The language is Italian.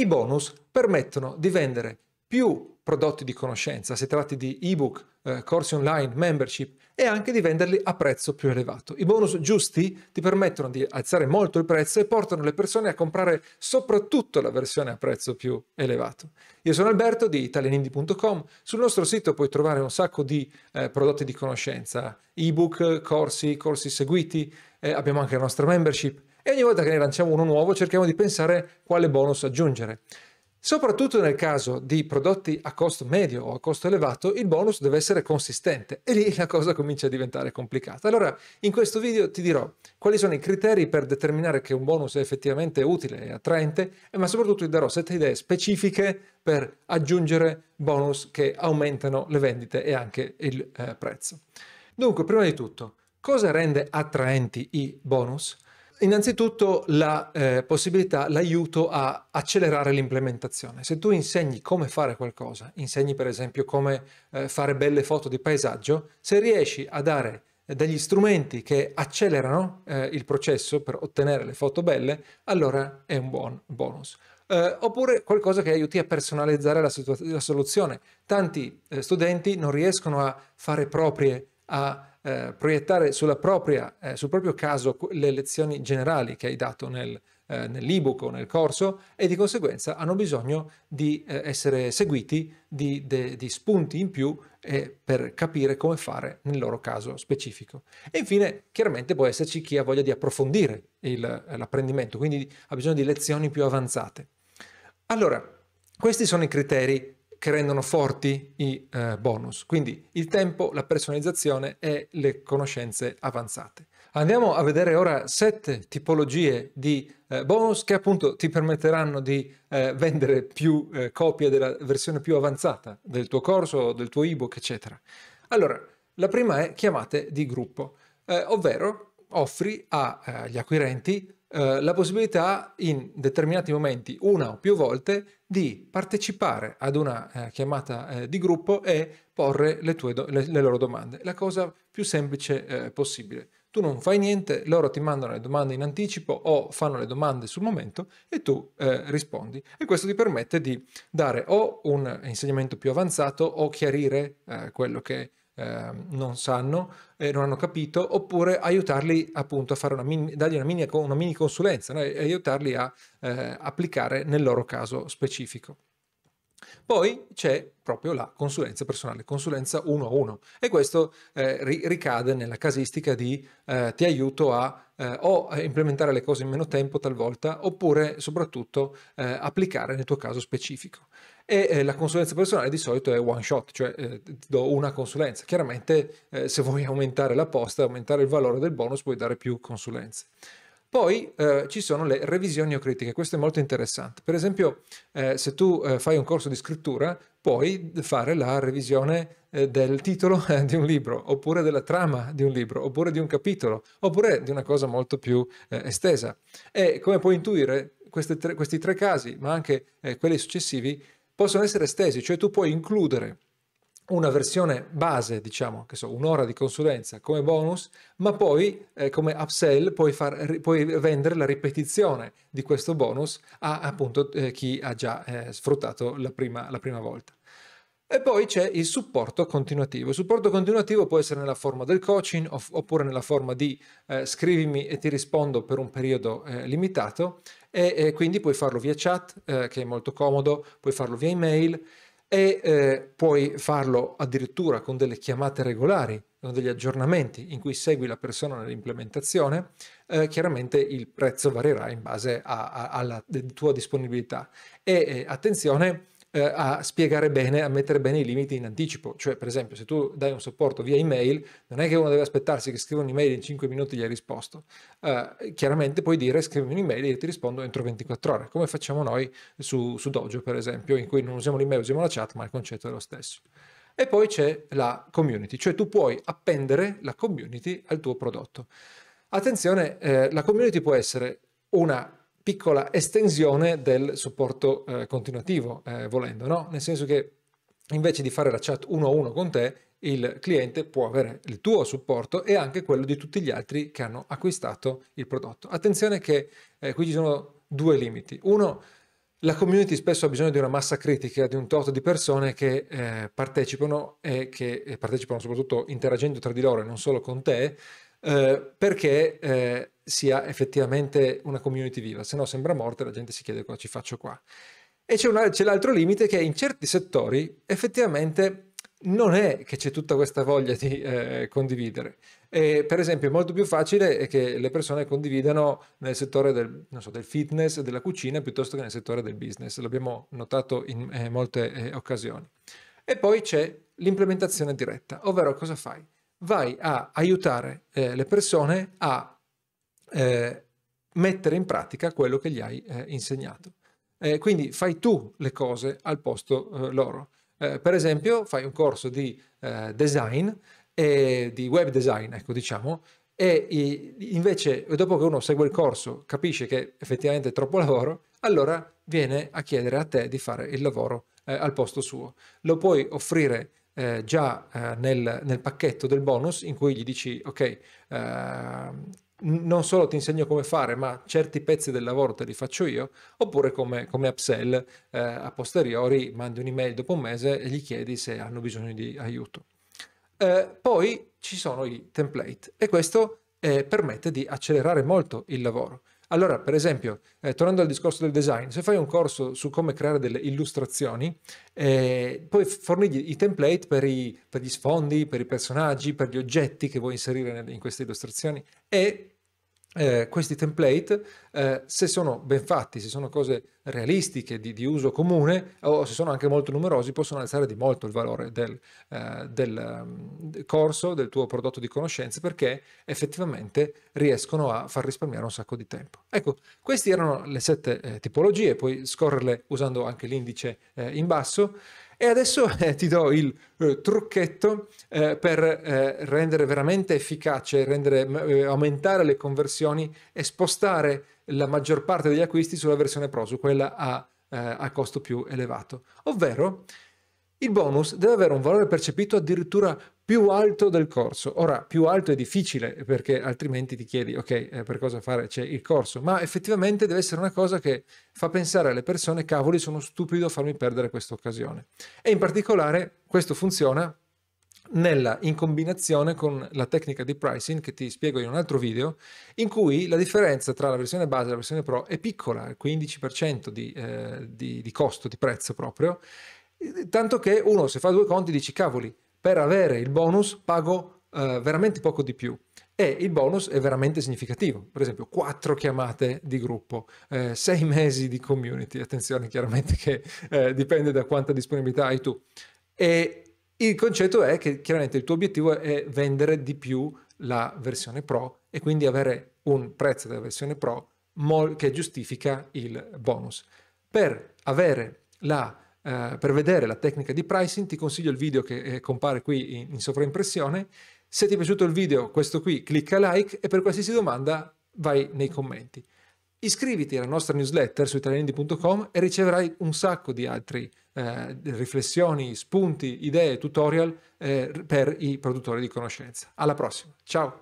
I bonus permettono di vendere più prodotti di conoscenza, si tratti di ebook, eh, corsi online, membership e anche di venderli a prezzo più elevato. I bonus giusti ti permettono di alzare molto il prezzo e portano le persone a comprare soprattutto la versione a prezzo più elevato. Io sono Alberto di italianindie.com, sul nostro sito puoi trovare un sacco di eh, prodotti di conoscenza, ebook, corsi, corsi seguiti, eh, abbiamo anche la nostra membership e ogni volta che ne lanciamo uno nuovo cerchiamo di pensare quale bonus aggiungere. Soprattutto nel caso di prodotti a costo medio o a costo elevato, il bonus deve essere consistente e lì la cosa comincia a diventare complicata. Allora, in questo video ti dirò quali sono i criteri per determinare che un bonus è effettivamente utile e attraente, ma soprattutto ti darò sette idee specifiche per aggiungere bonus che aumentano le vendite e anche il eh, prezzo. Dunque, prima di tutto, cosa rende attraenti i bonus? Innanzitutto la eh, possibilità, l'aiuto a accelerare l'implementazione. Se tu insegni come fare qualcosa, insegni per esempio come eh, fare belle foto di paesaggio, se riesci a dare degli strumenti che accelerano eh, il processo per ottenere le foto belle, allora è un buon bonus. Eh, oppure qualcosa che aiuti a personalizzare la, la soluzione. Tanti eh, studenti non riescono a fare proprie, a eh, proiettare propria, eh, sul proprio caso le lezioni generali che hai dato nel, eh, nell'ebook o nel corso e di conseguenza hanno bisogno di eh, essere seguiti di, de, di, spunti in più eh, per capire come fare nel loro caso specifico. E infine, chiaramente può esserci chi ha voglia di approfondire il, l'apprendimento, quindi ha bisogno di lezioni più avanzate. Allora, questi sono i criteri che rendono forti i eh, bonus, quindi il tempo, la personalizzazione e le conoscenze avanzate. Andiamo a vedere ora sette tipologie di eh, bonus che appunto ti permetteranno di eh, vendere più eh, copie della versione più avanzata del tuo corso, del tuo ebook, eccetera. Allora, la prima è chiamate di gruppo, eh, ovvero offri agli eh, acquirenti eh, la possibilità in determinati momenti, una o più volte, di partecipare ad una eh, chiamata eh, di gruppo e porre le, do- le, le, loro domande. La cosa più semplice eh, possibile. Tu non fai niente, loro ti mandano le domande in anticipo o fanno le domande sul momento e tu eh, rispondi. E questo ti permette di dare o un insegnamento più avanzato o chiarire quello che eh, non sanno, eh, non hanno capito, oppure aiutarli appunto a fare una mini, dargli una mini, una mini consulenza no? e aiutarli a eh, applicare nel loro caso specifico. Poi c'è proprio la consulenza personale, consulenza uno a uno e questo eh, ri- ricade nella casistica di eh, ti aiuto a eh, o implementare le cose in meno tempo talvolta oppure soprattutto eh, applicare nel tuo caso specifico. E eh, la consulenza personale di solito è one shot, cioè eh, ti do una consulenza. Chiaramente se vuoi aumentare la posta, aumentare il valore del bonus, puoi dare più consulenze. Poi eh, ci sono le revisioni o critiche, questo è molto interessante. Per esempio, eh, se tu eh, fai un corso di scrittura, puoi fare la revisione eh, del titolo eh, di un libro, oppure della trama di un libro, oppure di un capitolo, oppure di una cosa molto più eh, estesa. E come puoi intuire, tre, questi tre casi, ma anche quelli successivi, possono essere estesi, cioè tu puoi includere una versione base, diciamo, che so, un'ora di consulenza come bonus, ma poi eh, come upsell puoi, far, puoi, vendere la ripetizione di questo bonus a appunto eh, chi ha già eh, sfruttato la prima, la prima volta. E poi c'è il supporto continuativo. Il supporto continuativo può essere nella forma del coaching oppure nella forma di eh, scrivimi e ti rispondo per un periodo eh, limitato e, e, quindi puoi farlo via chat, eh, che è molto comodo, puoi farlo via email e eh, puoi farlo addirittura con delle chiamate regolari, con degli aggiornamenti in cui segui la persona nell'implementazione, eh, chiaramente il prezzo varierà in base a, a, alla tua disponibilità. E eh, attenzione, eh, a spiegare bene, a mettere bene i limiti in anticipo. Cioè, per esempio, se tu dai un supporto via email, non è che uno deve aspettarsi che scriva un'email in 5 minuti gli hai risposto. Uh, chiaramente puoi dire scrivimi un'email e io ti rispondo entro 24 ore, come facciamo noi su, su Dojo, per esempio, in cui non usiamo l'email, usiamo la chat, ma il concetto è lo stesso. E poi c'è la community, cioè tu puoi appendere la community al tuo prodotto. Attenzione, eh, la community può essere una piccola estensione del supporto eh, continuativo, eh, volendo, no? Nel senso che invece di fare la chat uno a uno con te, il cliente può avere il tuo supporto e anche quello di tutti gli altri che hanno acquistato il prodotto. Attenzione che eh, qui ci sono due limiti. Uno, la community spesso ha bisogno di una massa critica, di un tot di persone che eh, partecipano e che e partecipano soprattutto interagendo tra di loro e non solo con te, eh, perché eh, sia effettivamente una community viva, se no sembra morta e la gente si chiede cosa ci faccio qua. E c'è, una, c'è l'altro limite che in certi settori effettivamente non è che c'è tutta questa voglia di eh, condividere. E, per esempio, è molto più facile che le persone condividano nel settore del, so, del fitness della cucina piuttosto che nel settore del business. L'abbiamo notato in eh, molte eh, occasioni. E poi c'è l'implementazione diretta, ovvero cosa fai? Vai a aiutare eh, le persone a eh, mettere in pratica quello che gli hai eh, insegnato. quindi fai tu le cose al posto loro. per esempio, fai un corso di design e di web design, ecco diciamo, e invece dopo che uno segue il corso capisce che effettivamente è troppo lavoro, allora viene a chiedere a te di fare il lavoro eh, al posto suo. Lo puoi offrire eh, già eh, nel, nel, pacchetto del bonus in cui gli dici ok, eh, non solo ti insegno come fare, ma certi pezzi del lavoro te li faccio io, oppure come, come upsell eh, a posteriori mandi un'email dopo un mese e gli chiedi se hanno bisogno di aiuto. Eh, poi ci sono i template e questo permette di accelerare molto il lavoro. Allora, per esempio, eh, tornando al discorso del design, se fai un corso su come creare delle illustrazioni, eh, puoi fornirgli i template per, i, per, gli sfondi, per i personaggi, per gli oggetti che vuoi inserire in queste illustrazioni e eh, questi template, eh, se sono ben fatti, se sono cose realistiche di, di, uso comune o se sono anche molto numerosi, possono alzare di molto il valore del, eh, del um, corso, del tuo prodotto di conoscenze, perché effettivamente riescono a far risparmiare un sacco di tempo. Ecco, queste erano le sette eh, tipologie, puoi scorrerle usando anche l'indice eh, in basso. E adesso eh, ti do il eh, trucchetto eh, per eh, rendere veramente efficace, rendere, eh, aumentare le conversioni e spostare la maggior parte degli acquisti sulla versione Pro, su quella a, eh, a costo più elevato. Ovvero il bonus deve avere un valore percepito addirittura più alto del corso. Ora, più alto è difficile perché altrimenti ti chiedi, ok, eh, per cosa fare c'è il corso, ma effettivamente deve essere una cosa che fa pensare alle persone, cavoli, sono stupido a farmi perdere questa occasione. E in particolare questo funziona nella, in combinazione con la tecnica di pricing che ti spiego in un altro video, in cui la differenza tra la versione base e la versione pro è piccola, il 15% di, eh, di, di costo, di prezzo proprio, Tanto che uno se fa due conti dici cavoli, per avere il bonus pago eh, veramente poco di più. E il bonus è veramente significativo, per esempio quattro chiamate di gruppo, eh, sei mesi di community, attenzione chiaramente che eh, dipende da quanta disponibilità hai tu. E il concetto è che chiaramente il tuo obiettivo è vendere di più la versione Pro e quindi avere un prezzo della versione Pro che giustifica il bonus. Per la Uh, per vedere la tecnica di pricing ti consiglio il video che eh, compare qui in, in, sovraimpressione. Se ti è piaciuto il video, questo qui, clicca like e per qualsiasi domanda vai nei commenti. Iscriviti alla nostra newsletter su italianindi.com e riceverai un sacco di altre eh, riflessioni, spunti, idee, tutorial eh, per i produttori di conoscenza. Alla prossima, ciao!